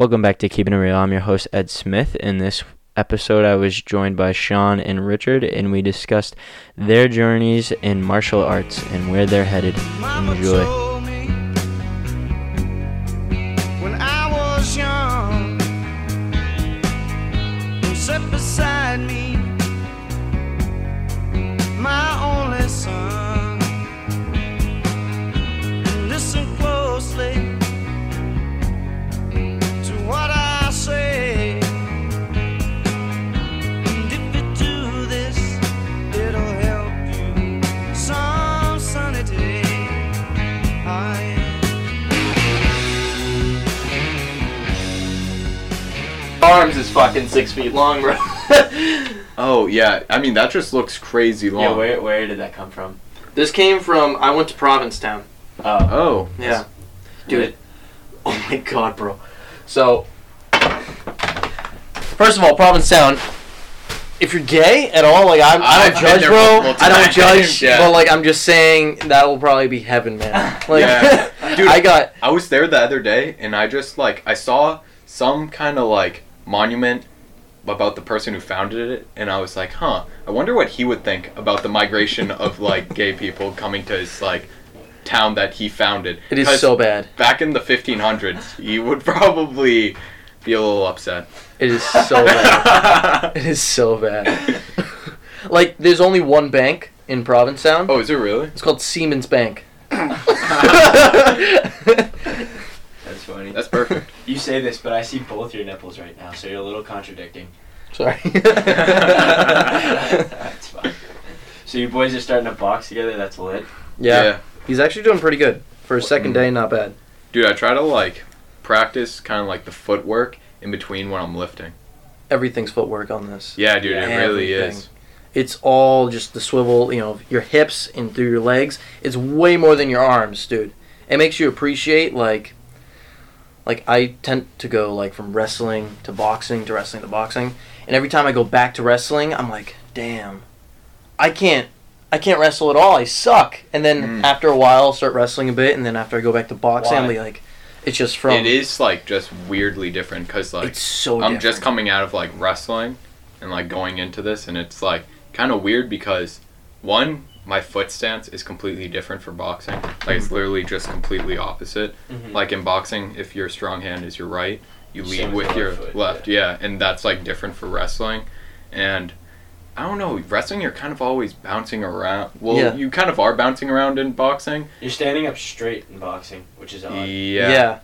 Welcome back to Keeping It Real. I'm your host, Ed Smith. In this episode, I was joined by Sean and Richard, and we discussed their journeys in martial arts and where they're headed. Enjoy. Arms is fucking six feet long, bro. Oh yeah, I mean that just looks crazy long. yeah, where where did that come from? This came from I went to Provincetown. Oh, uh, Oh, yeah, dude. Oh my god, bro. So, first of all, Provincetown. If you're gay at all, like I'm, I don't judge, bro. I don't judge, yeah. but like I'm just saying that will probably be heaven, man. Like, Yeah. Dude, I got I was there the other day and I just like I saw some kind of like monument about the person who founded it and I was like, huh, I wonder what he would think about the migration of like gay people coming to his like town that he founded. It is so bad. back in the 1500s, he would probably be a little upset. It is so bad. It is so bad. like, there's only one bank in Provincetown. oh, is it really? It's called Seamen's Bank. That's funny. That's perfect. You say this, but I see both your nipples right now, so you're a little contradicting. Sorry. That's fine. So you boys are starting to box together. That's lit. yeah. He's actually doing pretty good. For his second day, not bad. Dude, I try to like practice kind of like the footwork in between when I'm lifting. Everything's footwork on this. Yeah, dude, it really Everything. is. It's all just the swivel, you know, your hips and through your legs. It's way more than your arms, dude. It makes you appreciate like like I tend to go like from wrestling to boxing to wrestling to boxing, and every time I go back to wrestling, I'm like, "Damn. I can't I can't wrestle at all. I suck." And then Mm. after a while, I'll start wrestling a bit, and then after I go back to boxing, I'll be like it's just from it is like just weirdly different because like it's so I'm different. just coming out of like wrestling and like going into this and it's like kind of weird because one my foot stance is completely different for boxing like it's literally just completely opposite Mhm. like in boxing if your strong hand is your right you Same lead as with your left foot, left yeah. and that's like different for wrestling and I don't know wrestling you're kind of always bouncing around well Yeah. you kind of are bouncing around in boxing You're standing up straight in boxing, which is odd. yeah, yeah.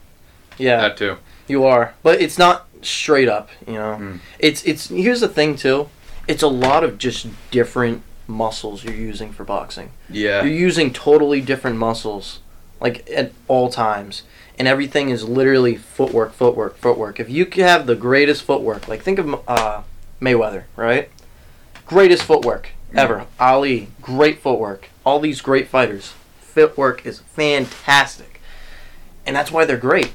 Yeah. that too You are, but it's not straight up. You know, Mm. it's it's. Here's the thing too, it's a lot of just different muscles you're using for boxing. yeah You're using totally different muscles, like at all times, and everything is literally footwork, footwork, footwork. If you have the greatest footwork, like think of uh, Mayweather, right? Greatest footwork ever. Ali, great footwork. All these great fighters, footwork is fantastic, and that's why they're great,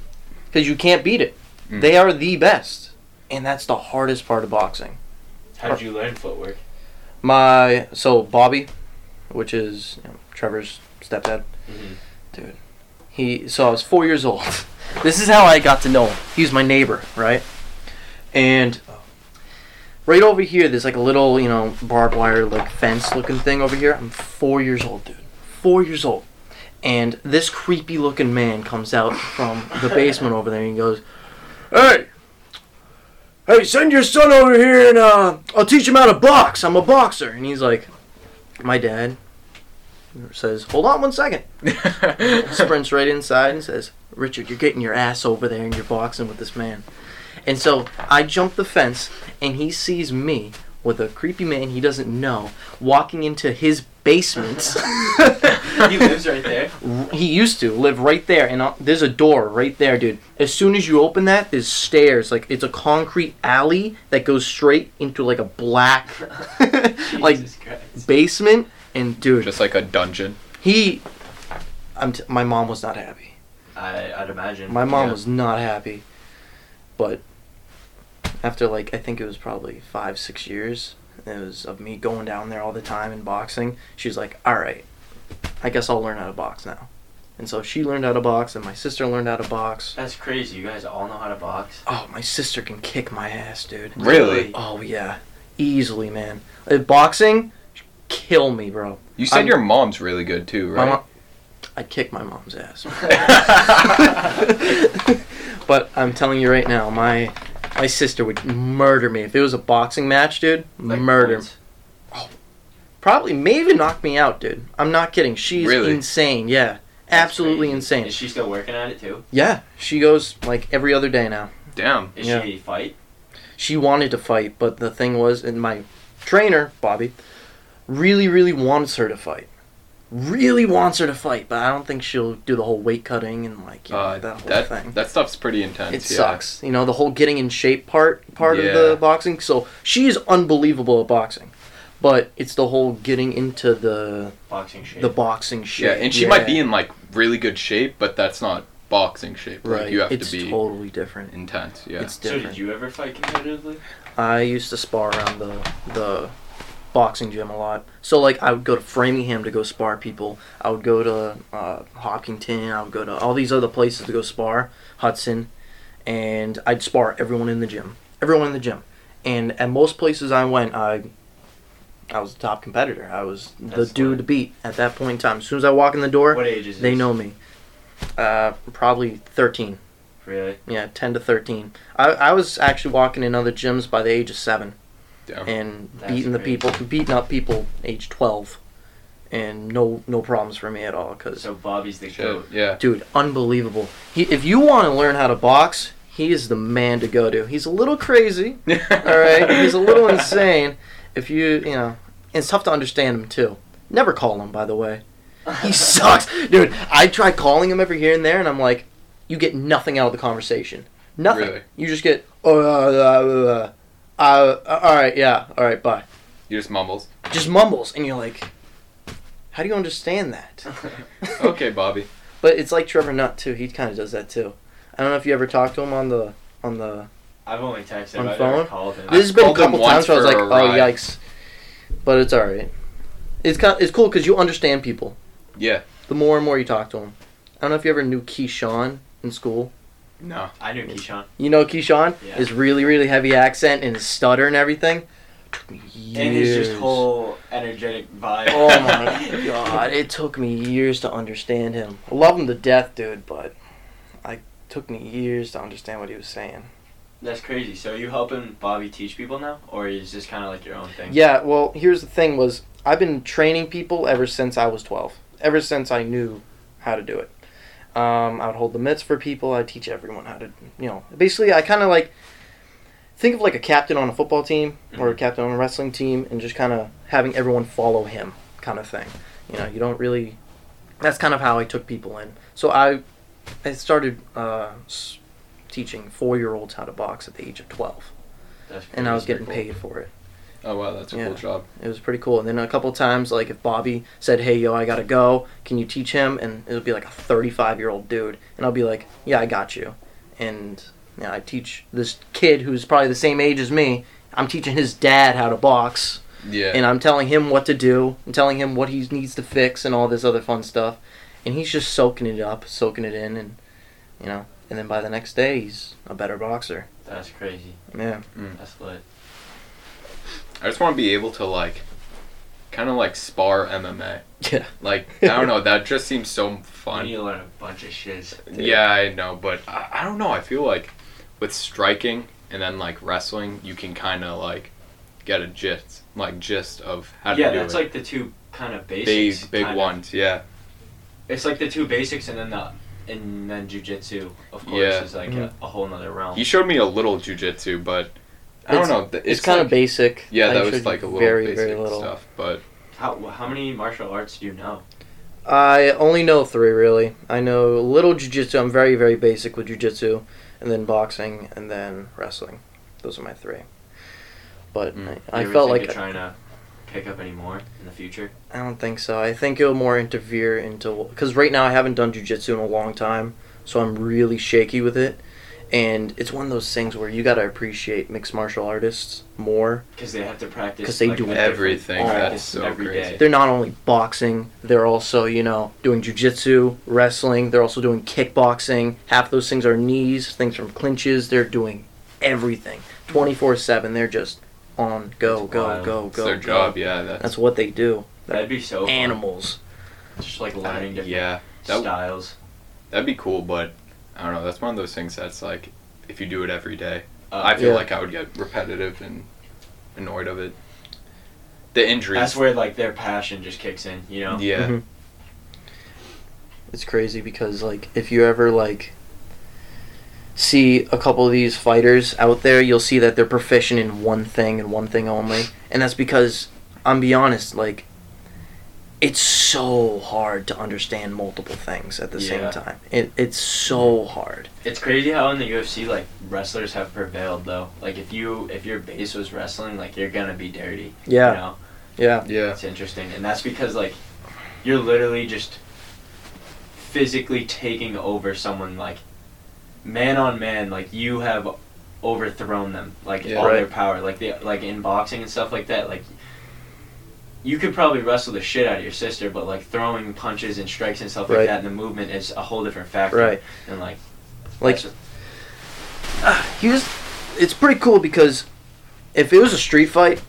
because you can't beat it. Mm. They are the best, and that's the hardest part of boxing. How did you learn footwork? My so Bobby, which is you know, Trevor's stepdad, Mhm. dude. He so I was four years old. This is how I got to know him. He was my neighbor, right? And right over here, there's like a little you know barbed wire like fence looking thing over here. I'm four years old, dude. Four years old. And this creepy looking man comes out from the basement over there and he goes, Hey, hey, send your son over here and uh, I'll teach him how to box. I'm a boxer. And he's like, my dad says, hold on one second. Sprints right inside and says, Richard, you're getting your ass over there and you're boxing with this man. And so I jump the fence and he sees me with a creepy man he doesn't know walking into his basement. he lives right there. he used to live right there, and uh, there's a door right there, dude. As soon as you open that, there's stairs. Like it's a concrete alley that goes straight into like a black, like Christ. basement. And dude, just like a dungeon he, I'm t- my mom was not happy. I, I'd imagine. My mom Yeah. was not happy, but after like I think it was probably five six years, it was of me going down there all the time and boxing. She was like, "All right, I guess I'll learn how to box now." and so she learned how to box, and my sister learned how to box. That's crazy. You guys all know how to box. Oh, my sister can kick my ass, dude. Really? Oh yeah, easily, man. Uh, boxing, kill me, bro. You said I'm- your mom's really good too, My right? mom, I'd kick my mom's ass. but I'm telling you right now, my my sister would murder me if it was a boxing match, dude. Like murder. points. Probably, may even knock me out, dude. I'm not kidding. She's Really? insane. Yeah, That's absolutely crazy. insane. Is she still working at it too? Yeah, she goes like every other day now. Damn. Is Yeah. she fight? She wanted to fight, but the thing was, and my trainer Bobby really, really wants her to fight. Really wants her to fight, but I don't think she'll do the whole weight cutting and like you know, Uh, that whole that thing. that stuff's pretty intense. it yeah. sucks. You know, the whole getting in shape part part of the boxing. So she's unbelievable at boxing. But it's the whole getting into the Boxing shape. the boxing shape. Yeah, and she might be in like really good shape, but that's not boxing shape. Like, right. you have it's to be totally different. intense. Yeah. It's so did you ever fight competitively? I used to spar around the the boxing gym a lot. So like I would go to Framingham to go spar people. I would go to uh, Hopkinton. I would go to all these other places to go spar Hudson, and I'd spar everyone in the gym. Everyone in the gym, and at most places I went, I I was the top competitor. I was the That's dude to beat at that point in time. As soon as I walk in the door, What age is they this? know me. Uh, probably thirteen. Really? Yeah, ten to thirteen. I I was actually walking in other gyms by the age of seven Damn. and That's beating the crazy. people, beating up people age twelve, and no no problems for me at all. Cause So Bobby's the Shit. Yeah. dude, unbelievable. He, if you want to learn how to box, he is the man to go to. He's a little crazy, all right. He's a little insane. If you you know, it's tough to understand him too. Never call him, by the way. He sucks, dude. I try calling him every here and there, and I'm like, you get nothing out of the conversation. Nothing. Really? You just get oh uh, uh, uh, uh, all right, yeah, all right, bye. He just mumbles. Just mumbles, and you're like, how do you understand that? Okay, Bobby. But it's like Trevor Nutt too. He kind of does that too. I don't know if you ever talked to him on the on the. I've only texted. On I've phone? never called him. This has been a called him couple once times where I was for like, a oh ride. yikes, but it's all right. It's kind it's cool because you understand people. Yeah. The more and more you talk to them. I don't know if you ever knew Keyshawn in school. No. I knew Keyshawn. You know Keyshawn? Yeah. His really, really heavy accent and his stutter and everything. Took me years. And his just whole energetic vibe. Oh my god, it took me years to understand him. I love him to death, dude, but I took me years to understand what he was saying. That's crazy. So are you helping Bobby teach people now, or is this kind of like your own thing? Yeah, well, here's the thing was I've been training people ever since I was 12. Ever since I knew how to do it. Um, I would hold the mitts for people. I teach everyone how to, you know, basically I kind of like think of like a captain on a football team or a Mhm. captain on a wrestling team and just kind of having everyone follow him kind of thing. You know, you don't really that's kind of how I took people in. So I I started uh, s- teaching 4-year-olds how to box at the age of 12 That's and I was crazy. getting paid for it. Oh wow, that's a Yeah. cool job. It was pretty cool. And then a couple times, like if Bobby said, "Hey, yo, I gotta go. Can you teach him?" and it'll be like a 35 year old dude, and I'll be like, "Yeah, I got you." And yeah, I teach this kid who's probably the same age as me. I'm teaching his dad how to box, Yeah. and I'm telling him what to do, and telling him what he needs to fix, and all this other fun stuff. And he's just soaking it up, soaking it in, and you know. And then by the next day, he's a better boxer. That's crazy. Yeah. Mm. That's lit. I just want to be able to like, kind of like spar MMA. Yeah. Like I don't know, that just seems so You fun. need to learn a bunch of shiz. Yeah, I know, but I, I don't know. I feel like with striking and then like wrestling, you can kind of like get a gist, like gist of how to Yeah, that's like the two kind of basics. big, big kind of. ones. Yeah, It's like the two basics, and then the and then jujitsu, of course, Yeah. is like Mhm. a, a whole nother realm. he showed me a little jujitsu, but I don't know. th- It's, kind of like- basic. Yeah, I that showed was like a little very, basic very little. stuff, but how how many martial arts do you know? I only know three really. I know a little jujitsu. I'm very very basic with jujitsu, and then boxing, and then wrestling. Those are my three. But Mm. I, I felt like of trying to pick up any more in the future. I don't think so. I think it'll more interfere into because right now I haven't done jujitsu in a long time, so I'm really shaky with it, and it's one of those things where you gotta appreciate mixed martial artists more. Because they have to practice because they like, do a different everything. That's so every crazy. day. They're not only boxing, they're also you know doing jujitsu, wrestling. They're also doing kickboxing. Half those things are knees, things from clinches. They're doing everything, twenty four seven. They're just on go It's go wild. go It's go. their go. job, yeah. That's, That's what they do. That'd be so fun. Animals. Just like learning different yeah. That, styles. that'd be cool, but I don't know. That's one of those things that's like, if you do it every day, Uh, I feel Yeah. like I would get repetitive and annoyed of it. The injuries. That's where like their passion just kicks in. You know. Yeah. Mhm. It's crazy because like if you ever like see a couple of these fighters out there, you'll see that they're proficient in one thing and one thing only, and that's because I'm be honest, like it's so hard to understand multiple things at the Yeah. same time. It, it's so hard. It's crazy how in the UFC like wrestlers have prevailed though. Like if you if your base was wrestling, like you're gonna be dirty. Yeah. You know? Yeah. Yeah. It's interesting, and that's because like you're literally just physically taking over someone like man on man. Like you have overthrown them, like Yeah. all their power. Like they like in boxing and stuff like that. Like you could probably wrestle the shit out of your sister, but like throwing punches and strikes and stuff like that and the movement is a whole different factor. Right. And like Like that's- here's it's pretty cool because if it was a street fight,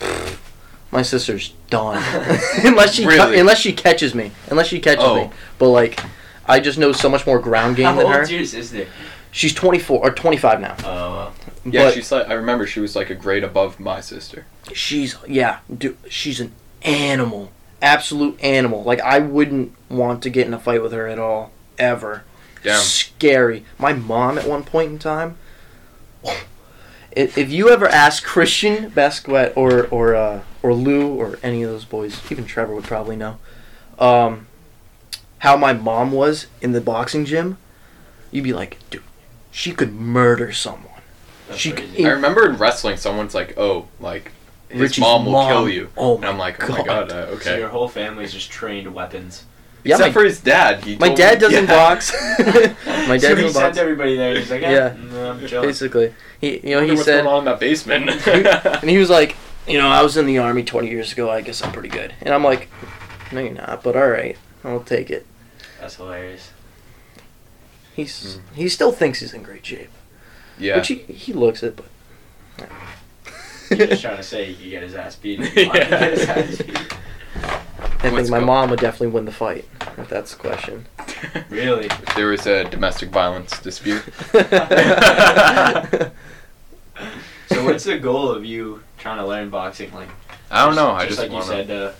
my sister's done unless she Really? unless she catches me unless she catches Oh. me. But like, I just know so much more ground game how than her. old's your sister? She's 24 or 25 now. Oh, well. Yeah, but she's like, I remember she was like a grade above my sister. she's yeah, dude, she's an animal, absolute animal. Like I wouldn't want to get in a fight with her at all ever. Damn. Scary. My mom at one point in time. If if you ever ask Christian Basquet or or uh, or Lou or any of those boys, even Trevor would probably know, um, how my mom was in the boxing gym, you'd be like, dude, she could murder someone. That's She crazy. could- I remember in wrestling, someone's like, "Oh, like his Richie's mom will mom. kill you," Oh and I'm like, "Oh my God. god, uh, So okay." your whole family's just trained weapons. Yeah, Except my, for his dad. He my dad doesn't Yeah. box. my dad he doesn't sent box. everybody there. He's like, Yeah. yeah, no, I'm chilling. Basically, he you know Wonder he what's said going on in that basement. and he was like, you know, I was in the army 20 years ago. I guess I'm pretty good. And I'm like, no, you're not. But all right, I'll take it. That's hilarious. He's he still thinks he's in great shape, yeah. which he he looks it, but. He's just trying to say he could get his ass beat. Yeah. His ass beat. I Let's think my go. mom would definitely win the fight, if that's the question. Really? If there was a domestic violence dispute. So what's the goal of you trying to learn boxing? Like I don't know. I just like wanna, you said. Uh,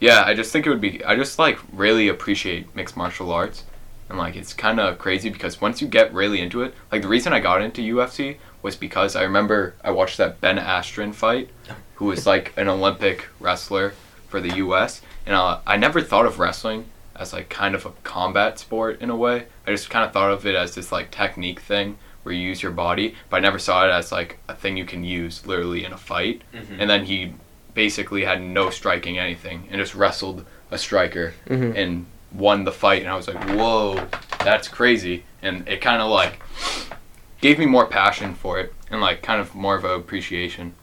Yeah, I just think it would be. I just like really appreciate mixed martial arts, and like it's kind of crazy because once you get really into it, like the reason I got into UFC was because I remember I watched that Ben Askren fight, who was like an Olympic wrestler for the U.S. and uh, I never thought of wrestling as like kind of a combat sport in a way. I just kind of thought of it as this like technique thing where you use your body, but I never saw it as like a thing you can use literally in a fight. mhm. And then he basically had no striking anything and just wrestled a striker Mhm. and won the fight. And I was like, whoa, that's crazy. And it kind of like gave me more passion for it and like kind of more of an appreciation.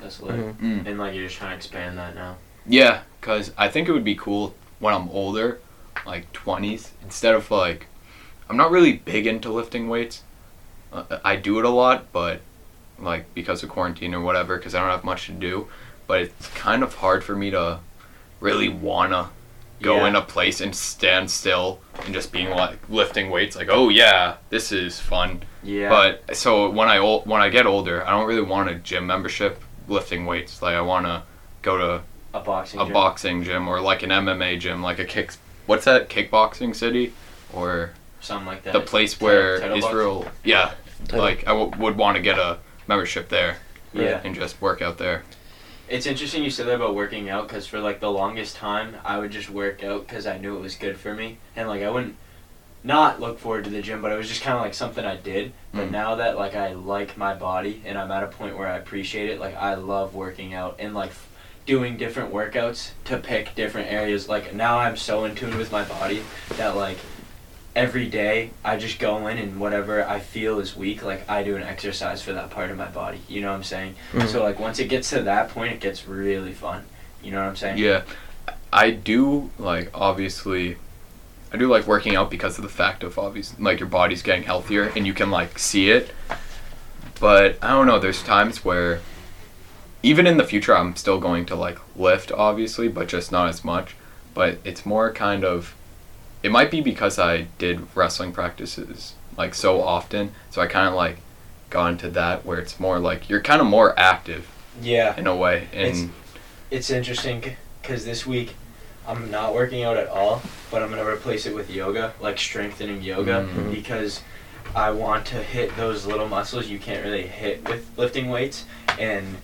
That's lit. Mhm. Mm. And like you're just trying to expand that now. Yeah, because I think it would be cool when I'm older, like 20s, instead of like, I'm not really big into lifting weights. Uh, I do it a lot, but like because of quarantine or whatever, because I don't have much to do. But it's kind of hard for me to really wanna go Yeah. in a place and stand still and just being like lifting weights, like oh yeah, this is fun. Yeah. But so when I ol- when I get older, I don't really want a gym membership lifting weights. Like I want to go to a boxing. a gym. boxing gym or like an MMA gym, like a kick. What's that? Kickboxing city, or Something like that. the place where title? Israel? Yeah, Title. like I w- would want to get a membership there Yeah. and just work out there. It's interesting you said that about working out because for like the longest time I would just work out because I knew it was good for me. And like I wouldn't not look forward to the gym but it was just kind of like something I did. But Mm. now that like I like my body and I'm at a point where I appreciate it like I love working out and like f- doing different workouts to pick different areas. Like now I'm so in tune with my body that like every day I just go in and whatever I feel is weak, like I do an exercise for that part of my body. You know what I'm saying? Mhm. So like once it gets to that point, it gets really fun. You know what I'm saying? Yeah, I do like obviously. I do like working out because of the fact of obvious like your body's getting healthier and you can like see it. But I don't know. There's times where, even in the future, I'm still going to like lift, obviously, but just not as much. But it's more kind of. It might be because I did wrestling practices like so often, so I kind of like got into that where it's more like you're kind of more active Yeah. in a way, and It's- It's interesting because this week I'm not working out at all, but I'm gonna replace it with yoga, like strengthening yoga, Mhm. because I want to hit those little muscles you can't really hit with lifting weights, and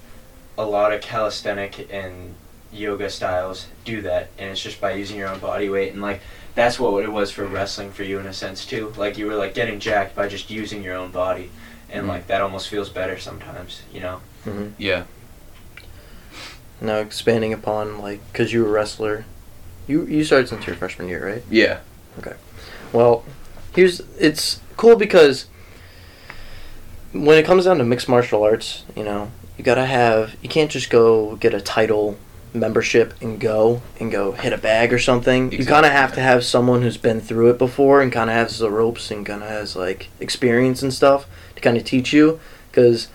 a lot of calisthenic and yoga styles do that, and it's just by using your own body weight, and like that's what it was for wrestling for you in a sense too. Like you were like getting jacked by just using your own body, and Mhm. like that almost feels better sometimes, you know. Mhm. yeah. Now expanding upon like, cause you were a wrestler, you you started since your freshman year, right? Yeah. Okay. Well, here's it's cool because when it comes down to mixed martial arts, you know, you gotta have you can't just go get a title membership and go and go hit a bag or something. You kind of have to have someone who's been through it before and kind of has the ropes and kind of has like experience and stuff to kind of teach you because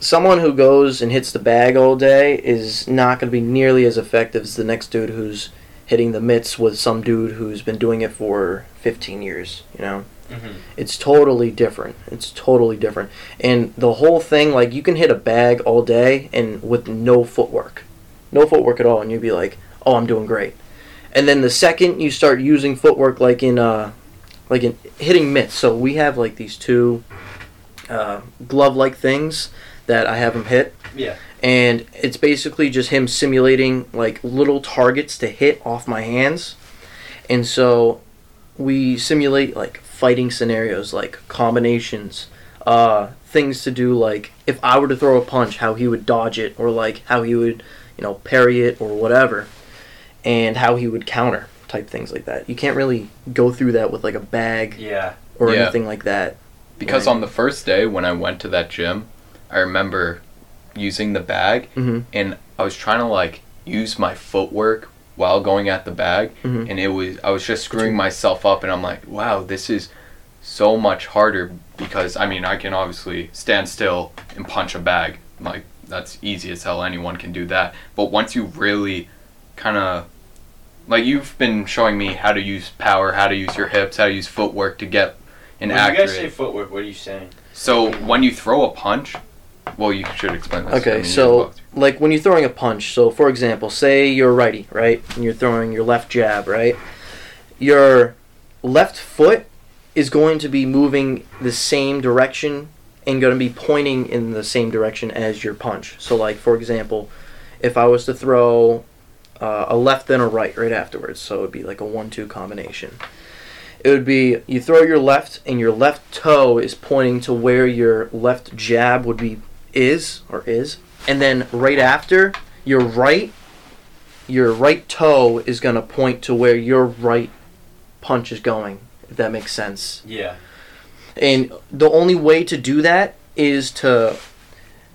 someone who goes and hits the bag all day is not going to be nearly as effective as the next dude who's hitting the mitts with some dude who's been doing it for 15 years, you know? Mm-hmm. It's totally different. It's totally different. And the whole thing, like, you can hit a bag all day and with no footwork. No footwork at all, and you'd be like, oh, I'm doing great. And then the second you start using footwork, like in, uh, like in hitting mitts, so we have, like, these two uh, glove like things that I have him hit Yeah. and it's basically just him simulating like little targets to hit off my hands and so we simulate like fighting scenarios like combinations uh things to do like if i were to throw a punch how he would dodge it or like how he would you know parry it or whatever and how he would counter type things like that you can't really go through that with like a bag Yeah. or Yeah. anything like that Because Right. on the first day when I went to that gym, I remember using the bag hmm and I was trying to like use my footwork while going at the bag Mhm. and it was I was just screwing myself up and I'm like, wow, this is so much harder because I mean I can obviously stand still and punch a bag. Like that's easy as hell, anyone can do that. But once you really kinda like you've been showing me how to use power, how to use your hips, how to use footwork to get an when accurate you guys say footwork, what are you saying? so when you throw a punch, well, you should explain this. I Okay, mean, so like when you're throwing a punch, so for example, say you're a righty, right? And you're throwing your left jab, right? Your left foot is going to be moving the same direction and going to be pointing in the same direction as your punch. So like for example, if I was to throw uh, a left then a right right afterwards, so it would be like a one-two combination. It would be you throw your left and your left toe is pointing to where your left jab would be is or is and then right after your right your right toe is going to point to where your right punch is going if that makes sense Yeah. And the only way to do that is to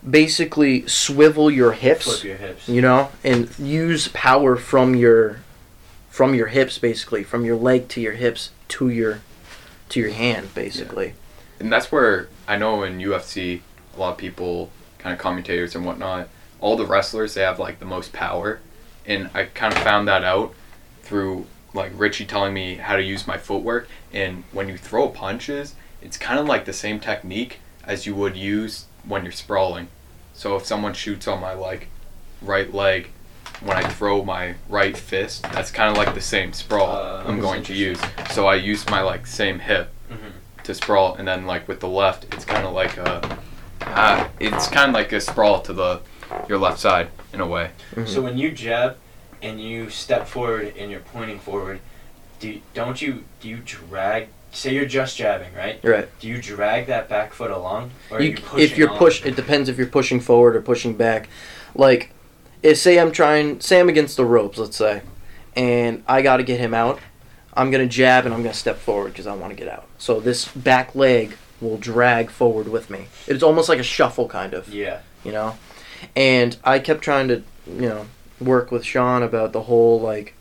basically swivel your hips Flip your hips. you know and use power from your from your hips basically from your leg to your hips to your to your hand basically and that's where I know in UFC, a lot of people, kind of commentators and whatnot, all the wrestlers they have like the most power, and I kind of found that out through like Richie telling me how to use my footwork. And when you throw punches, it's kind of like the same technique as you would use when you're sprawling. So if someone shoots on my like right leg, when I throw my right fist, that's kind of like the same sprawl Uh, I'm going to use. So I use my like same hip Mhm. to sprawl, and then like with the left, it's kind of like a, uh, it's kind of like a sprawl to the your left side in a way. Mhm. So when you jab and you step forward and you're pointing forward, do don't you do you drag? Say you're just jabbing, right? right Do you drag that back foot along, or are you, you pushing if you're push it depends if you're pushing forward or pushing back like if say i'm trying say i'm against the ropes let's say and i got to get him out I'm gonna jab and I'm gonna step forward because I want to get out. So this back leg will drag forward with me. It's almost like a shuffle kind of Yeah. you know and i kept trying to you know work with sean about the whole like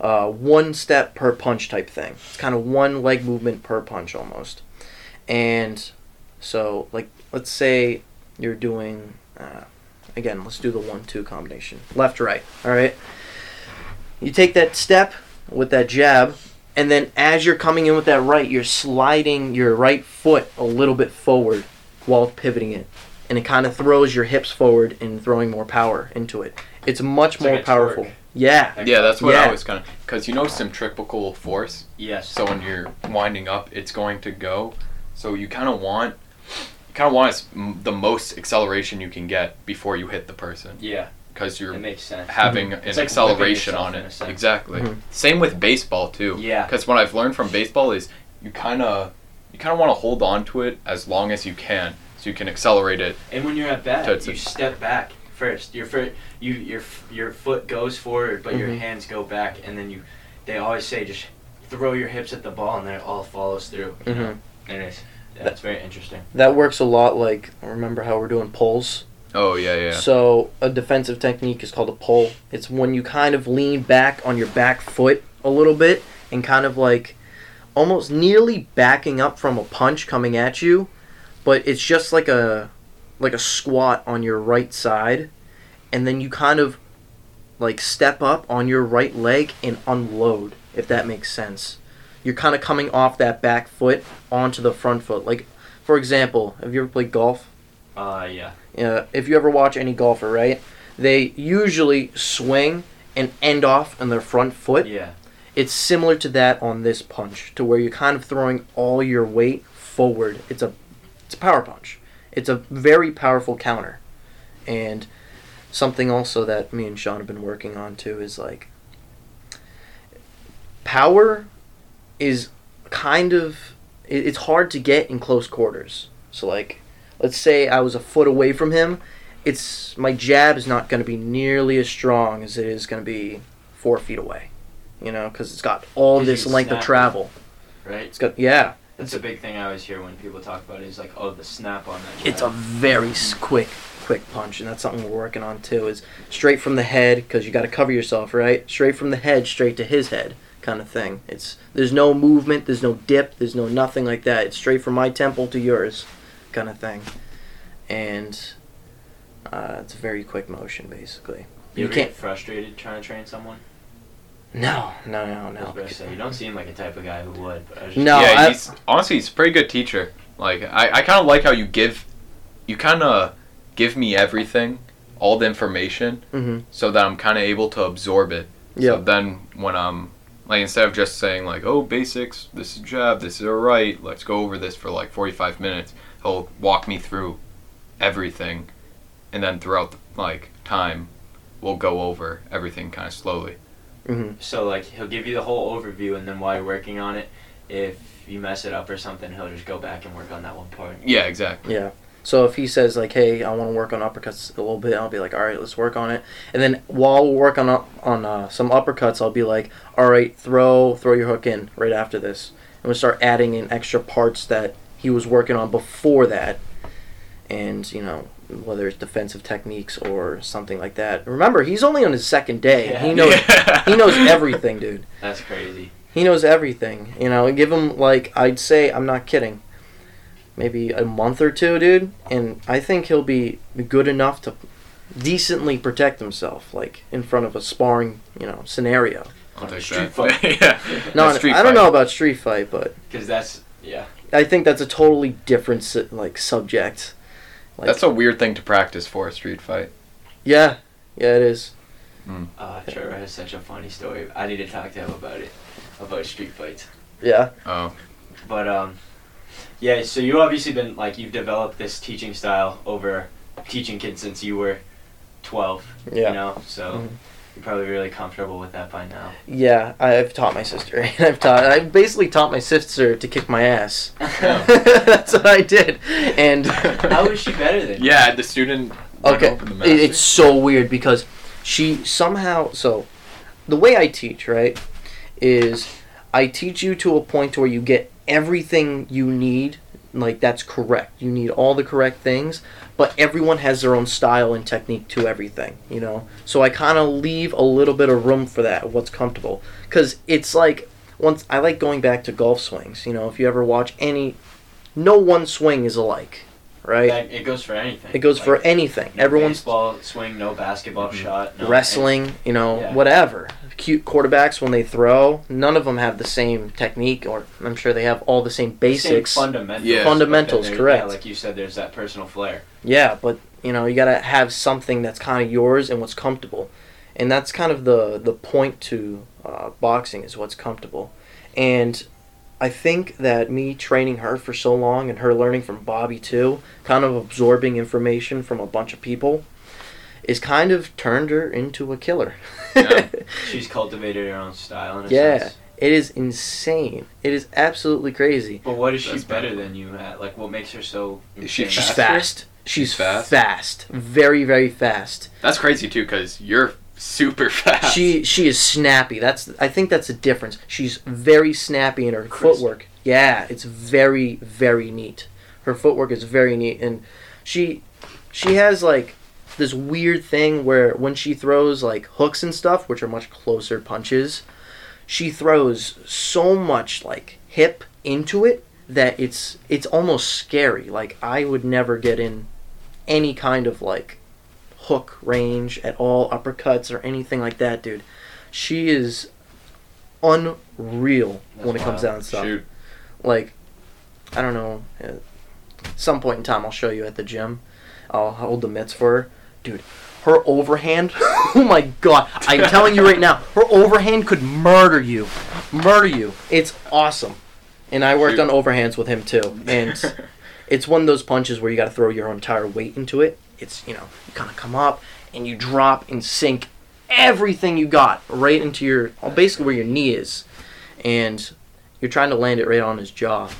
uh, one step per punch type thing it's kind of one leg movement per punch almost and so like let's say you're doing uh, again let's do the one two combination left right all right you take that step with that jab and then as you're coming in with that right you're sliding your right foot a little bit forward while pivoting it and it kind of throws your hips forward and throwing more power into it. It's much It's more like powerful. torque. Yeah. Like- Yeah, that's what Yeah. I was kind of because you know centrifugal force. Yes. So when you're winding up, it's going to go. So you kind of want, you kind of want as- m- the most acceleration you can get before you hit the person, yeah, because you're makes sense. having Mm-hmm. an like acceleration on yourself in a it. sense. Exactly. Mhm. Same with baseball too. Yeah. Because what I've learned from baseball is you kind of, you kind of want to hold on to it as long as you can, so you can accelerate it. And when you're at bat, you step back first. Your foot, you your your foot goes forward, but your Mhm. hands go back, and then you. They always say just throw your hips at the ball, and then it all follows through. You know? Mhm. And it's that's very interesting. That works a lot like remember how we're doing pulls? Oh yeah, yeah. So a defensive technique is called a pull. It's when you kind of lean back on your back foot a little bit and kind of like almost nearly backing up from a punch coming at you, but it's just like a like a squat on your right side and then you kind of like step up on your right leg and unload if that makes sense. You're kind of coming off that back foot onto the front foot. Like for example, have you ever played golf? Uh, yeah. uh, if you ever watch any golfer, right? They usually swing and end off on their front foot. Yeah. It's similar to that on this punch, to where you're kind of throwing all your weight forward. It's a it's a power punch. It's a very powerful counter. And something also that me and Sean have been working on too is like power is kind of it's hard to get in close quarters. So like let's say I was a foot away from him, it's my jab is not going to be nearly as strong as it is going to be four feet away. You know, because it's got all this length of travel. Right. It's got yeah. That's a big thing I always hear when people talk about it. Is like, oh, the snap on that. It's a very quick, quick punch, and that's something we're working on too. Is straight from the head because you got to cover yourself, right? Straight from the head, straight to his head, kind of thing. It's there's no movement, there's no dip, there's no nothing like that. It's straight from my temple to yours, kind of thing, and uh, it's a very quick motion, basically. You, You ever can't. get frustrated trying to train someone? No, no, no, I was no. say, you don't seem like a type of guy who would. But I was just No, yeah, I- he's honestly he's a pretty good teacher. Like I, I kind of like how you give, you kind of give me everything, all the information, Mm-hmm. so that I'm kind of able to absorb it. So Yeah. then when I'm like instead of just saying like oh basics, this is jab, this is a right, let's go over this for like 45 minutes. He'll walk me through everything, and then throughout the like time, we'll go over everything kind of slowly. Mm-hmm. So like he'll give you the whole overview, and then while you're working on it, if you mess it up or something, he'll just go back and work on that one part. Yeah, exactly. Yeah. So if he says like, "Hey, I want to work on uppercuts a little bit," I'll be like, "All right, let's work on it." And then while we're working on on uh, some uppercuts, I'll be like, "All right, throw throw your hook in right after this," and we'll start adding in extra parts that he was working on before that, and you know whether it's defensive techniques or something like that. Remember, he's only on his second day. Yeah. He knows Yeah. he knows everything, dude. That's crazy. He knows everything. You know, give him like I'd say I'm not kidding. Maybe a month or two, dude, and I think he'll be good enough to decently protect himself, like in front of a sparring, you know, scenario. I'll take Street that. fight. yeah. No, Street I don't fight. know about street fight, but Because that's yeah. I think that's a totally different like subject. Like, That's a weird thing to practice for a street fight. yeah, yeah, it is. Uh, Trevor has such a funny story. I need to talk to him about it, about street fights. Yeah, Oh, But um, yeah. So you obviously been like you've developed this teaching style over teaching kids since you were twelve. yeah. You know, so Mhm. you're probably really comfortable with that by now. Yeah, I've taught my sister. I've taught. I basically taught my sister to kick my ass. How That's what I did. And how is she better than you? yeah. The student. Okay, the it's so weird because she somehow so the way I teach right is I teach you to a point where you get everything you need, like that's correct. You need all the correct things, but everyone has their own style and technique to everything, you know. So I kind of leave a little bit of room for that, what's comfortable, because it's like once I like going back to golf swings. You know, if you ever watch any, no one swing is alike, right? That- it goes for anything. It goes for anything. no Everyone's baseball swing, no basketball shot, no wrestling, you know, Yeah. whatever. Cute quarterbacks when they throw, none of them have the same technique, or I'm sure they have all the same Same basics. fundamentals. Yeah. Fundamentals, then there- correct. Yeah, like you said, there's that personal flair. Yeah, but you know, you gotta have something that's kind of yours and what's comfortable, and that's kind of the the point to uh, boxing is what's comfortable, and I think that me training her for so long and her learning from Bobby too, kind of absorbing information from a bunch of people, is kind of turned her into a killer. Yeah. She's cultivated her own style in a Yeah. sense. It is insane. It is absolutely crazy. But what is she That's better bad. than you at? Like, what makes her so? Is she? She's fast. She's She's fast? fast. Very, very fast. That's crazy too, because you're super fast. She she is snappy. That's I think that's the difference. She's very snappy in her Crisp. footwork. Yeah, it's very very neat. Her footwork is very neat, and she she has like this weird thing where when she throws like hooks and stuff, which are much closer punches, she throws so much like hip into it that it's it's almost scary. Like I would never get in any kind of like hook range at all, uppercuts or anything like that, dude. She is unreal That's when it comes down to stuff. Shoot. Like, I don't know. At some point in time, I'll show you at the gym. I'll hold the mitts for her, dude. Her overhand, oh my god! I'm telling you right now, her overhand could murder you, murder you. It's awesome, and I worked Shoot. on overhands with him too, and it's one of those punches where you got to throw your entire weight into it. It's you know you kind of come up and you drop and sink everything you got right into your basically where your knee is, and you're trying to land it right on his jaw,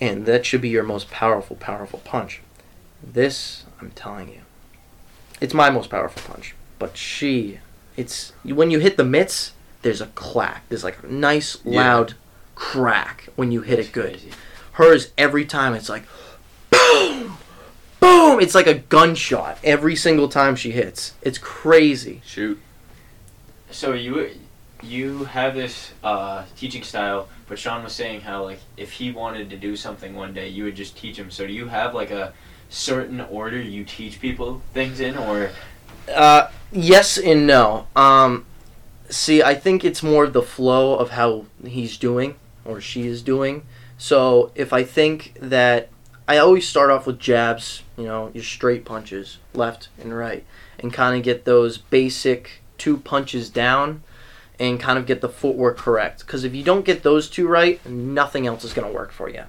and that should be your most powerful, powerful punch. This I'm telling you, it's my most powerful punch. But she, it's when you hit the mitts, there's a clack. There's like a nice Yeah. loud crack when you hit That's it good crazy. hers every time it's like boom boom! It's like a gunshot every single time she hits. It's crazy. Shoot. So you you have this uh, teaching style, but Sean was saying how like if he wanted to do something one day, you would just teach him. So do you have like a certain order you teach people things in, or? Uh yes and no. Um see i think it's more the flow of how he's doing or she is doing. So if i think that i always start off with jabs you know your straight punches left and right and kind of get those basic two punches down and kind of get the footwork correct because if you don't get those two right nothing else is going to work for you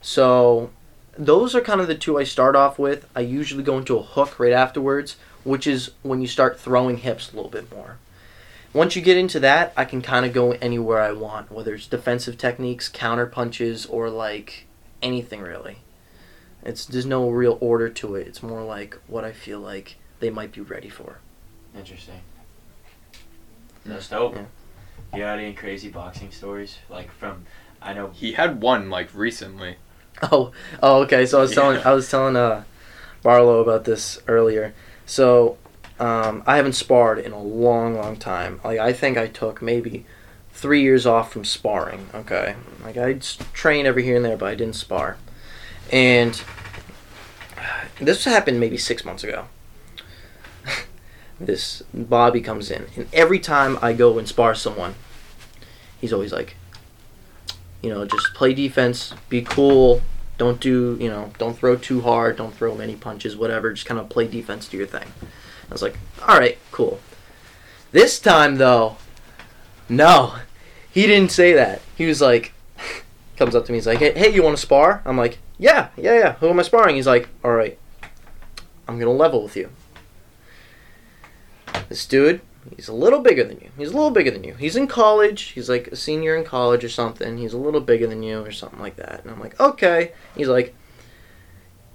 so those are kind of the two I start off with. I usually go into a hook right afterwards, which is when you start throwing hips a little bit more. Once you get into that, I can kind of go anywhere I want, whether it's defensive techniques, counter punches, or like anything really. It's there's no real order to it. It's more like what I feel like they might be ready for. interesting? That's dope. Yeah. You got any crazy boxing stories like from? I know He had one like recently. Oh, oh, okay. So I was telling Yeah. I was telling uh, Barlow about this earlier. So um, I haven't sparred in a long, long time. Like I think I took maybe three years off from sparring. Okay, like I would train every here and there, but I didn't spar. And this happened maybe six months ago. this Bobby comes in, and every time I go and spar someone, he's always like, you know, just play defense, be cool, don't do, you know, don't throw too hard, don't throw many punches, whatever, just kind of play defense, do your thing. I was like, all right, cool. This time though, no, he didn't say that. He was like, comes up to me, he's like, hey, hey you want to spar? I'm like, yeah, yeah, yeah. Who am I sparring? He's like, all right, I'm gonna level with you. This dude, he's a little bigger than you. He's a little bigger than you. He's in college. He's like a senior in college or something. He's a little bigger than you or something like that. And I'm like, okay. He's like,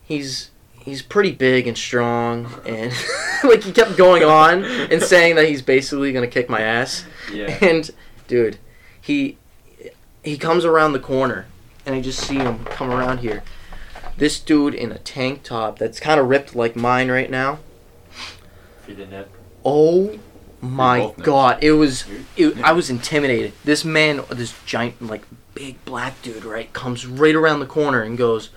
he's he's pretty big and strong and like he kept going on and saying that he's basically gonna kick my ass. yeah. And dude, he he comes around the corner, and I just see him come around here. This dude in a tank top that's kind of ripped like mine right now. For the nip. Oh my god, it was it, I was intimidated. This man, this giant like big black dude, right, comes right around the corner and goes,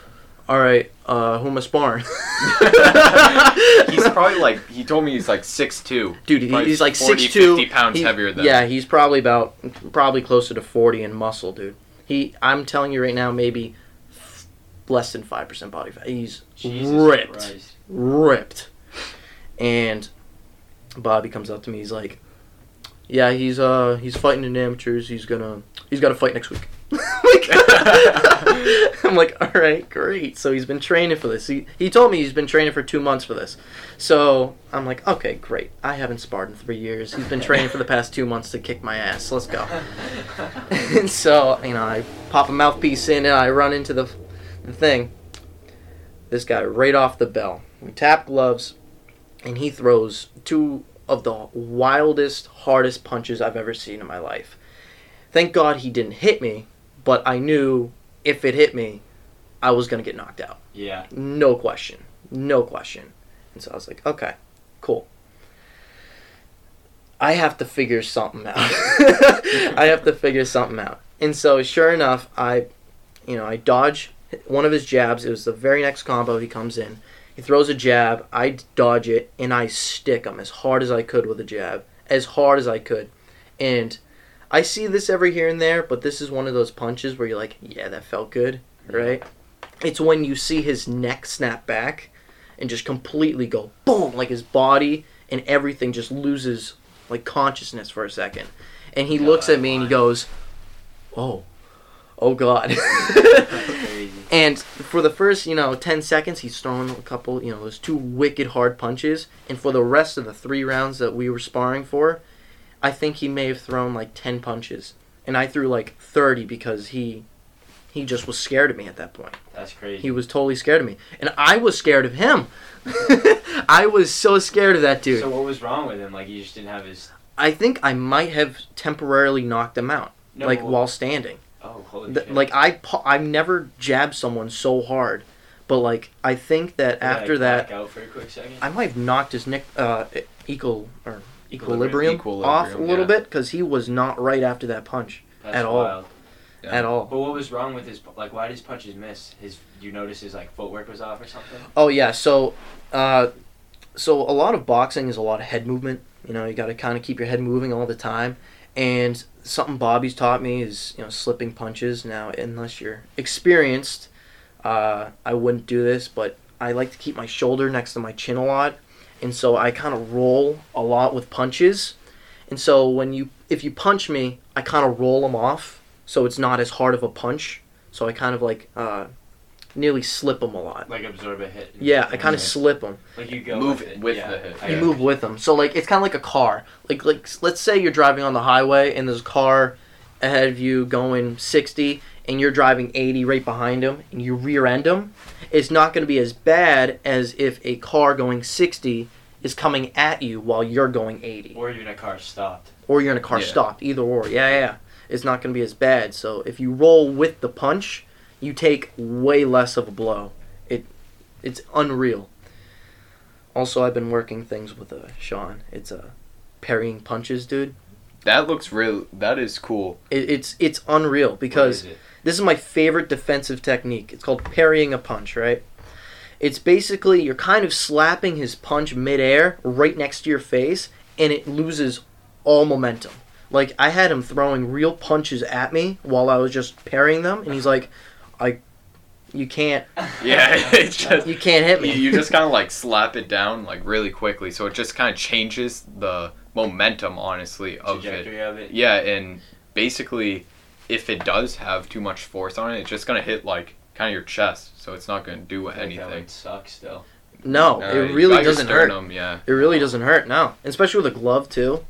"All right, uh, who am I sparring?" He's probably like he told me he's like six two. Dude, he- he's like 40, 6'2", 50 pounds he- heavier than. Yeah, he's probably about probably closer to forty in muscle, dude. He, I'm telling you right now, maybe f- less than five percent body fat. He's Jesus ripped, Christ. ripped. And Bobby comes up to me. He's like, "Yeah, he's uh he's fighting in amateurs. He's gonna he's got to fight next week." I'm like, all right, great. So he's been training for this. He he told me he's been training for two months for this. So I'm like, okay, great. I haven't sparred in three years. He's been training for the past two months to kick my ass. Let's go. and so you know, I pop a mouthpiece in and I run into the the thing. This guy right off the bell. We tap gloves, and he throws two of the wildest, hardest punches I've ever seen in my life. Thank God he didn't hit me, but I knew if it hit me, I was gonna get knocked out. Yeah. No question. No question. And so I was like, okay, cool. I have to figure something out. I have to figure something out. And so sure enough, I you know, I dodge one of his jabs. It was the very next combo he comes in. He throws a jab, I dodge it, and I stick him as hard as I could with a jab. As hard as I could. And I see this every here and there, but this is one of those punches where you're like, yeah, that felt good, right? It's when you see his neck snap back and just completely go boom, like his body and everything just loses like consciousness for a second. And he looks at me and he goes, "Oh, oh God." And for the first, you know, ten seconds, he's throwing a couple, you know, those two wicked hard punches. And for the rest of the three rounds that we were sparring for, I think he may have thrown like ten punches, and I threw like thirty because he, he just was scared of me at that point. That's crazy. He was totally scared of me, and I was scared of him. I was so scared of that dude. So what was wrong with him? Like he just didn't have his. I think I might have temporarily knocked him out, No, like well- while standing. Oh holy Th- shit. like I, I've never jabbed someone so hard, but like I think that Did after like, that, out for a quick second. I might have knocked his nick, uh, equal or equilibrium, Equilibrium, off a little yeah. bit because he was not right after that punch That's at all. Yeah. at all. But what was wrong with his? Like, why did his punches miss? His, you notice his like footwork was off or something? Oh yeah, so uh, so a lot of boxing is a lot of head movement. You know, you got to kind of keep your head moving all the time. And something Bobby's taught me is you know slipping punches. Now, unless you're experienced, uh, I wouldn't do this, but I like to keep my shoulder next to my chin a lot, and so I kind of roll a lot with punches. And so when you if you punch me, I kind of roll them off, so it's not as hard of a punch. So I kind of like uh, nearly slip them a lot. Like absorb a hit. Yeah, I kind of slip them. Like you go Move with it. with yeah. the hit. You got move with them. So like it's kind of like a car. Like like let's say you're driving on the highway and there's a car ahead of you going 60 and you're driving 80 right behind him and you rear end him. It's not going to be as bad as if a car going 60 is coming at you while you're going 80 Or even a car stopped. or you're in a car Yeah. stopped. Either or. Yeah, yeah, yeah. It's not going to be as bad. So if you roll with the punch, you take way less of a blow. It it's unreal. Also, I've been working things with uh, Sean. It's uh, parrying punches, dude. That looks real. That is cool. It, it's it's unreal because is it? This is my favorite defensive technique. It's called parrying a punch, right? It's basically you're kind of slapping his punch midair right next to your face, and it loses all momentum. Like I had him throwing real punches at me while I was just parrying them, and he's like, "I, you can't, Yeah, it's just you can't hit me." you just kind of like slap it down like really quickly, so it just kind of changes the momentum, honestly, of it. trajectory of it. Yeah, and basically, if it does have too much force on it, it's just gonna hit like kind of your chest, so it's not gonna do I feel like That anything. would suck still. no, Uh, it really doesn't hurt. sternum, Yeah, It really doesn't hurt. No, especially with a glove too.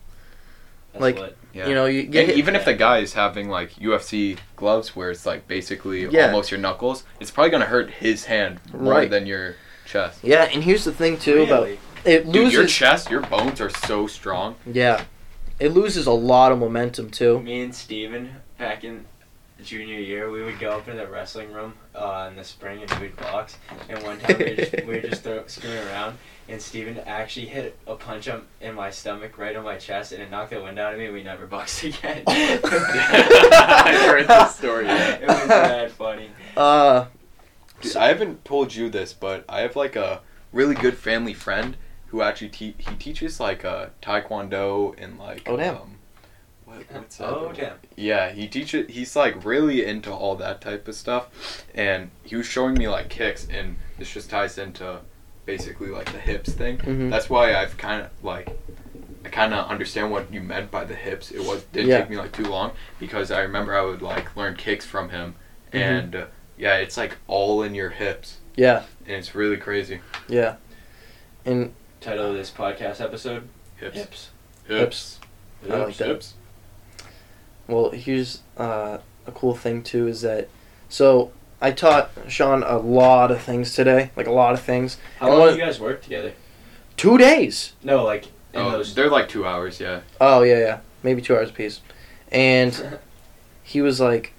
That's Like, what, yeah. You know, you get and even if the guy is having like UFC gloves where it's like basically Yeah. almost your knuckles, it's probably gonna hurt his hand more Right. than your chest. yeah, and here's the thing too about Really? it Dude, loses. your chest, your bones are so strong. Yeah. It loses a lot of momentum too. Me and Steven back in junior year, we would go up in the wrestling room uh, in the spring and we'd box. And one time we were just, we were just throw, screwing around, and Steven actually hit a punch up in my stomach, right on my chest, and it knocked the wind out of me. and We never boxed again. I heard this story, yeah. It was that funny. Uh, Dude, I haven't told you this, but I have like a really good family friend who actually te- he teaches like uh, taekwondo and like Oh, damn. um, what, what's that? Oh damn. Yeah, he teaches. He's like really into all that type of stuff, and he was showing me like kicks, and this just ties into basically like the hips thing. Mhm. That's why I've kind of like. I kind of understand what you meant by the hips. It was didn't Yeah. take me like too long because I remember I would like learn kicks from him, Mhm. and uh, yeah, it's like all in your hips, yeah, and it's really crazy. yeah. And Title of this podcast episode: Hips, Hips. hips, I like that. hips. Well, here's uh, a cool thing too is that so I taught Sean a lot of things today, like a lot of things. How And long one- do you guys work together? Two days. No, like in Oh, those. they're like two hours, yeah. Oh yeah, yeah, maybe two hours apiece. And he was like,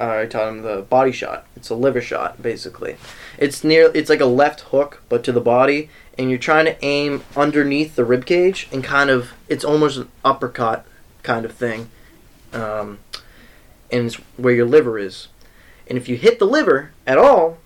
uh, I taught him the body shot. It's a liver shot, basically. It's near. It's like a left hook, but to the body, and you're trying to aim underneath the rib cage and kind of. It's almost an uppercut kind of thing, um, and it's where your liver is. And if you hit the liver at all,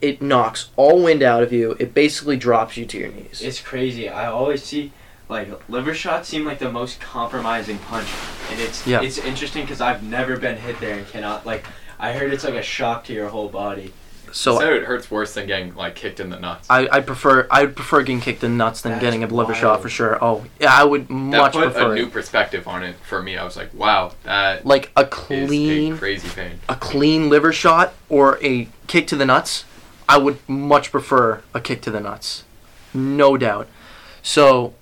it knocks all wind out of you. It basically drops you to your knees. It's crazy. I always see like liver shots seem like the most compromising punch, and it's Yeah. it's interesting because I've never been hit there and cannot like. I heard it's like a shock to your whole body. So so it hurts worse than getting like kicked in the nuts. I, I prefer I would prefer getting kicked in the nuts than That's getting a liver wild. shot for sure. Oh yeah, I would much that much put prefer a new it. perspective on it for me. I was like, wow, that like a is clean a crazy pain. a clean liver shot or a kick to the nuts. I would much prefer a kick to the nuts, no doubt. So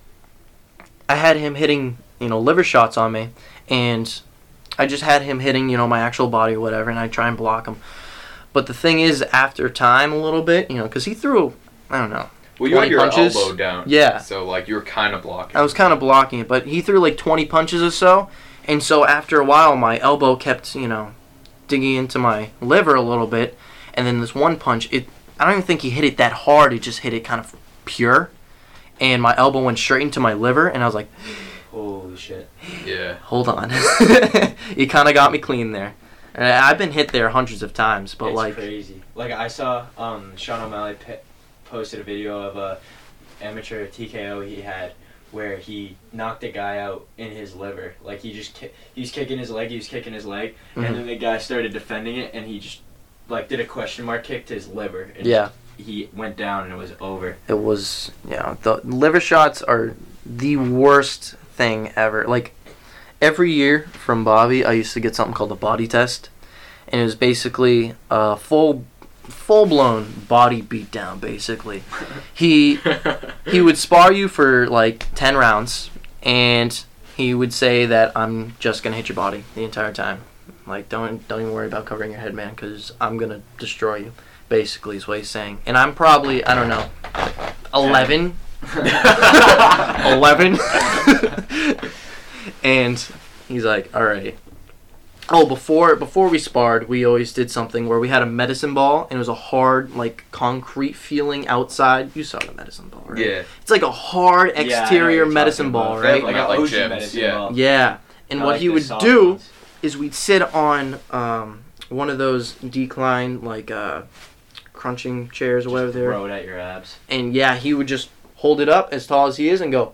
I had him hitting you know liver shots on me, and I just had him hitting you know my actual body or whatever, and I try and block him. But the thing is, after time a little bit, you know, because he threw, I don't know, Well, you had your punches? elbow down. Yeah. So like you were kind of blocking. I was kind of blocking it, but he threw like 20 punches or so. And so after a while, my elbow kept, you know, digging into my liver a little bit. And then this one punch, it I don't even think he hit it that hard. It just hit it kind of pure. And my elbow went straight into my liver. And I was like, Holy shit! Yeah. hold on. he kind of got me clean there. And I've been hit there hundreds of times, but it's like, crazy. Like I saw um Sean O'Malley p- posted a video of a amateur TKO he had where he knocked a guy out in his liver. Like he just ki- he was kicking his leg, he was kicking his leg, Mhm. and then the guy started defending it, and he just like did a question mark kick to his liver. And yeah. he went down and it was over. it was yeah the liver shots are the worst thing ever like every year from bobby i used to get something called a body test and it was basically a full full blown body beatdown basically. He he would spar you for like 10 rounds and he would say that i'm just gonna hit your body the entire time. Like don't don't even worry about covering your head man because i'm gonna destroy you basically is what he's saying. And i'm probably i don't know 11 11 and he's like all right oh before before we sparred we always did something where we had a medicine ball and it was a hard like concrete feeling outside you saw the medicine ball right Yeah. it's like a hard Yeah, I know what exterior you're medicine talking ball about. right Like, At, a like, ocean gyms, medicine yeah. ball. yeah and I what like he the would soft do ones. is we'd sit on um, one of those decline like uh, crunching chairs or whatever they're Throw it at your abs. and yeah he would just hold it up as tall as he is and go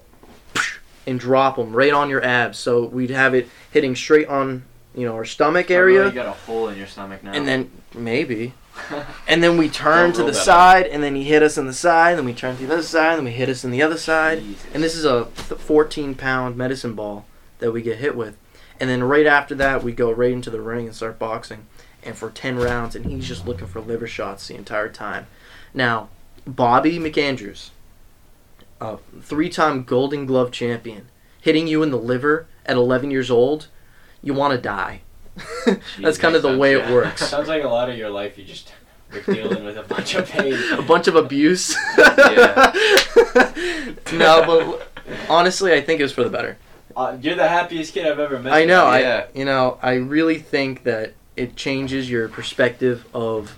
and drop them right on your abs so we'd have it hitting straight on you know our stomach Oh, really? area You got a hole in your stomach now. and then maybe and then we turn to the side and then he hit us on the side then we turn to the other side then we hit us on the other side Jesus. and this is a 14 pound medicine ball that we get hit with. And then right after that, we go right into the ring and start boxing. And for 10 rounds, and he's just looking for liver shots the entire time. Now, Bobby McAndrews, a three time Golden Glove champion, hitting you in the liver at 11 years old, you want to die. That's kind of the makes way sense, it yeah. works. Sounds like a lot of your life you just were dealing with a bunch of pain. a bunch of abuse. Yeah. no, but honestly, I think it was for the better. Uh, you're the happiest kid I've ever met. I know. Yeah. I you know I really think that it changes your perspective of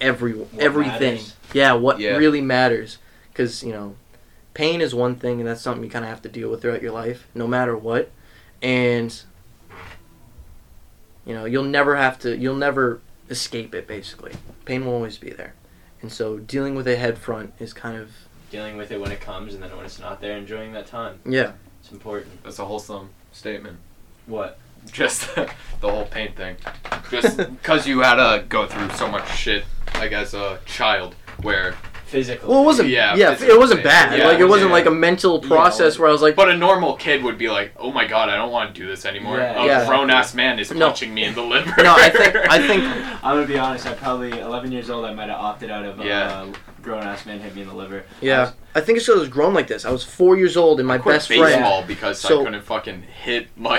every everything. matters. Yeah, what Yeah. really matters. Because you know, pain is one thing, and that's something you kind of have to deal with throughout your life, no matter what. And you know, you'll never have to. You'll never escape it. Basically, pain will always be there. And so, dealing with it head front is kind of Dealing with it when it comes, and then when it's not there, enjoying that time. yeah, It's important. That's a wholesome statement. What? Just the whole pain thing. Just because you had to go through so much shit, like as a child, where. Physical. Well, it wasn't. Yeah, Yeah, it wasn't bad. Yeah, like it wasn't yeah. like a mental Yeah, process where I was like, But a normal kid would be like, "Oh my god, I don't want to do this anymore." Yeah, a Yeah. grown ass man is No. punching me in the liver. No, I think- I think- I'm gonna be honest. I probably 11 years old. I might have opted out of Yeah. uh, grown ass man hit me in the liver. I yeah. was- I think it's because I was grown like this. I was four years old, and my I quit best baseball friend. because So- I couldn't fucking hit my.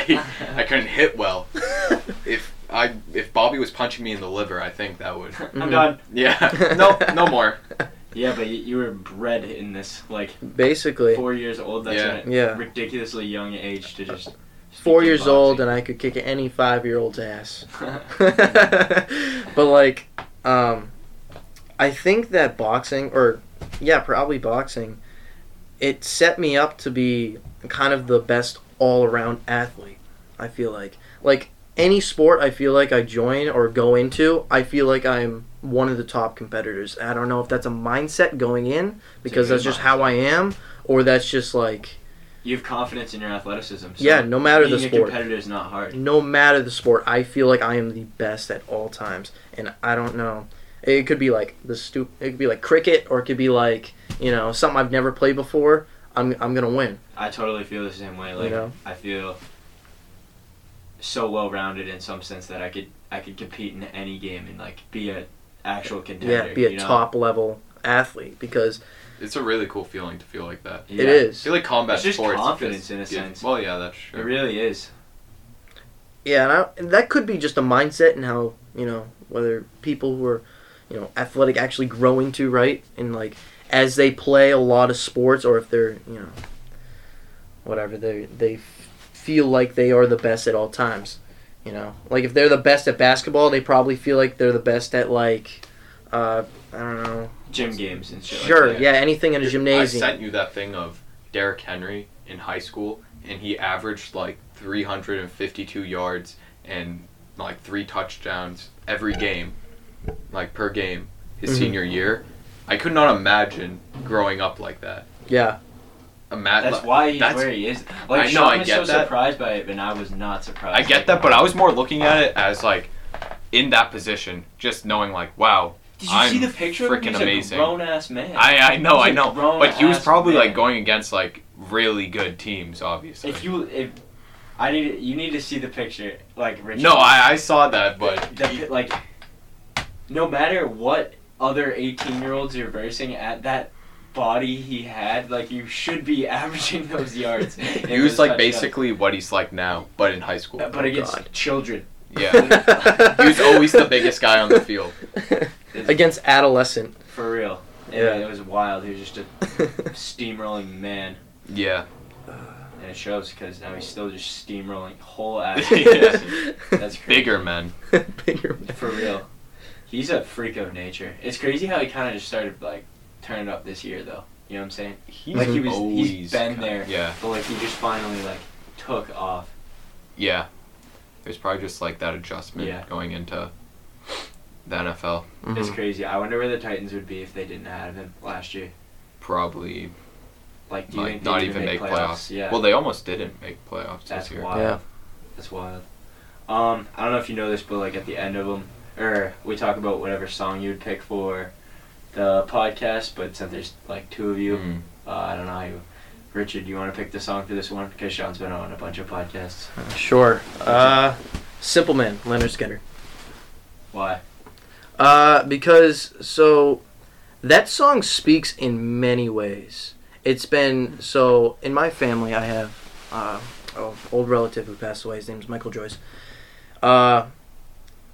I couldn't hit well. If I if Bobby was punching me in the liver, I think that would. I'm Mhm. done. Yeah. no, no more. Yeah, but you, you were bred in this like Basically, four years old. That's Yeah. a Yeah. ridiculously young age to just. four years old, and I could kick any five-year-old's ass. but like, um, I think that boxing, or yeah, probably boxing, it set me up to be kind of the best all-around athlete. I feel like, like any sport, I feel like I join or go into, I feel like I'm one of the top competitors. I don't know if that's a mindset going in because that's just how I am, or that's just like you have confidence in your athleticism. So yeah, no matter the being a sport. competitor is not hard. no matter the sport, I feel like I am the best at all times, and I don't know. It could be like the stu- It could be like cricket, or it could be like you know something I've never played before. I'm I'm gonna win. I totally feel the same way. Like know? I feel so well rounded in some sense that I could I could compete in any game and like be a actual contender. Yeah, be a you know? top level athlete because It's a really cool feeling to feel like that. Yeah. it I is. feel like combat It's just sports. confidence just in a give- sense. Well, yeah, that's true. It true. really is. Yeah, and, I, and that could be just a mindset and how you know whether people who are you know athletic actually grow into right and like as they play a lot of sports or if they're you know whatever they they f- feel like they are the best at all times. You know, like if they're the best at basketball, they probably feel like they're the best at like uh, I don't know. Gym games and shit. Sure, like that. yeah, anything in a gymnasium. I sent you that thing of Derrick Henry in high school, and he averaged like 352 yards and like three touchdowns every game, like per game, his Mhm. senior year. I could not imagine growing up like that. Yeah, That's why he's that's- where he is. Like I know, Sean I was get so that. surprised by it, but I was not surprised. I get that, but I was more looking at it as like in that position, just knowing like, wow, Did you I'm see the picture? freaking He's amazing. A grown ass man. I I know, I know, but he was probably man. like going against like really good teams, obviously. If you if I need you need to see the picture like Richard. no, I, I saw that, but the, pi- like no matter what other 18 year olds you're versing at that body he had like you should be averaging those yards and he was like touchdowns. basically what he's like now, but in high school. Uh, but Oh, against God. children Yeah, he was always the biggest guy on the field. Against adolescent. for real Yeah. yeah it was wild he was just a steamrolling man Yeah, and it shows because now he's still just steamrolling whole ass Yeah. that's crazy. bigger men. Bigger. Men. for real he's a freak of nature it's crazy how he kind of just started like turning up this year though you know what I'm saying He's Like, he was- he's been kinda- there. Yeah, but like he just finally like took off yeah. There's probably just like that adjustment Yeah. going into the NFL. It's Mhm. crazy. I wonder where the Titans would be if they didn't have him last year. Probably Like, do you like think not they'd even make playoffs. Yeah. Well, they almost didn't make playoffs that's this year. wild. Yeah. That's wild. Um, I don't know if you know this, but like at the end of them, or we talk about whatever song you would pick for the podcast. But since there's like two of you, Mm. uh, I don't know how you. Richard, do you want to pick the song for this one? Because Sean's been on a bunch of podcasts. Sure. Uh, Simple Man, Lynyrd Skynyrd. Why? Uh, because so that song speaks in many ways. It's been so in my family. I have uh, an old relative who passed away. His name's Michael Joyce. Uh,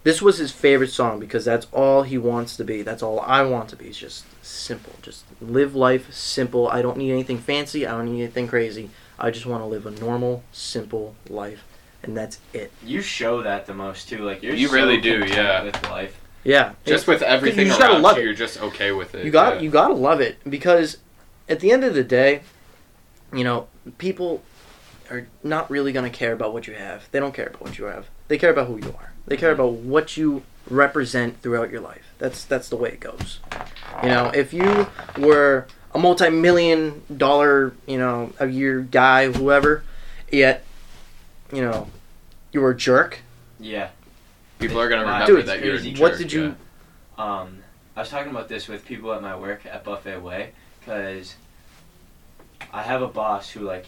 this was his favorite song because that's all he wants to be. That's all I want to be. It's just simple. Just live life simple. I don't need anything fancy. I don't need anything crazy. I just want to live a normal, simple life. and that's it. You show that the most too. Like you're You so really do, yeah. With life. Yeah, Just with everything you just gotta around love you, it. you're just okay with it. you got yeah. you got to love it because at the end of the day, you know, people are not really going to care about what you have. They don't care about what you have. They care about who you are. They care about what you represent throughout your life. That's that's the way it goes. You know, if you were a multi-million dollar, you know, a year guy, whoever, yet, you know, you were a jerk. Yeah. People are gonna Wow, remember Dude, that you're a jerk. What did you- yeah. Um, I was talking about this with people at my work at Buffet Way because I have a boss who like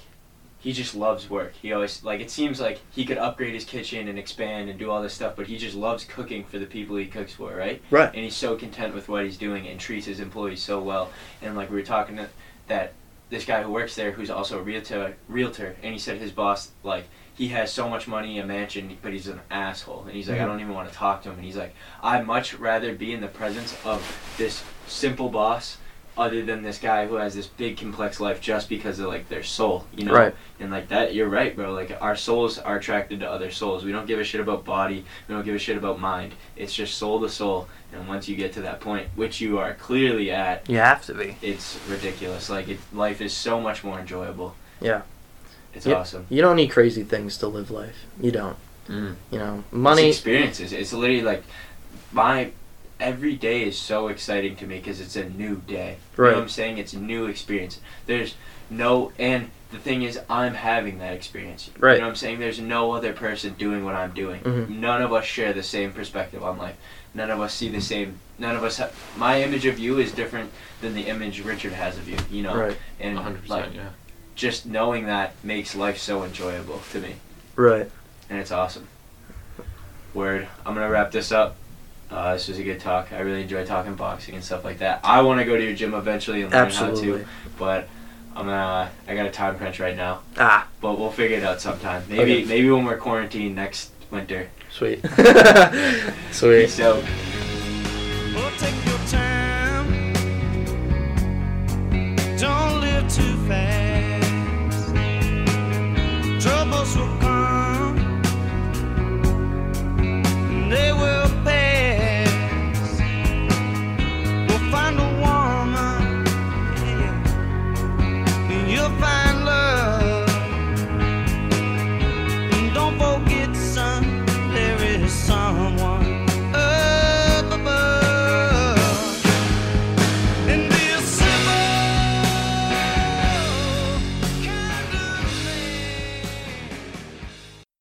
he just loves work. He always like it seems like he could upgrade his kitchen and expand and do all this stuff, but he just loves cooking for the people he cooks for, right? Right. And he's so content with what he's doing and treats his employees so well. And like we were talking to, that this guy who works there, who's also a realtor, realtor, and he said his boss like he has so much money, a mansion, but he's an asshole. And he's like, I Mhm. don't even want to talk to him. And he's like, I'd much rather be in the presence of this simple boss other than this guy who has this big complex life just because of like their soul, you know? Right. And like that, you're right, bro. Like our souls are attracted to other souls. We don't give a shit about body. We don't give a shit about mind. It's just soul to soul. And once you get to that point, which you are clearly at, You have to be. it's ridiculous. Like it, life is so much more enjoyable. Yeah. It's Yep. awesome. You don't need crazy things to live life. You don't. Mm. You know, It's money. experiences. It's literally like my every day is so exciting to me because it's a new day. You Right. know what I'm saying? It's a new experience. There's no and the thing is I'm having that experience. Right. You know what I'm saying? There's no other person doing what I'm doing. Mhm. None of us share the same perspective on life. None of us see the same. None of us have. My image of you is different than the image Richard has of you. You know. Right. And 100%, like yeah. just knowing that makes life so enjoyable to me Right. and it's awesome. Word. I'm gonna wrap this up. Uh, this was a good talk. I really enjoy talking boxing and stuff like that. I want to go to your gym eventually and learn how Absolutely. to, but I'm gonna. I got a time crunch right now, Ah, but we'll figure it out sometime. Maybe Okay. maybe when we're quarantined next winter. sweet. sweet. Peace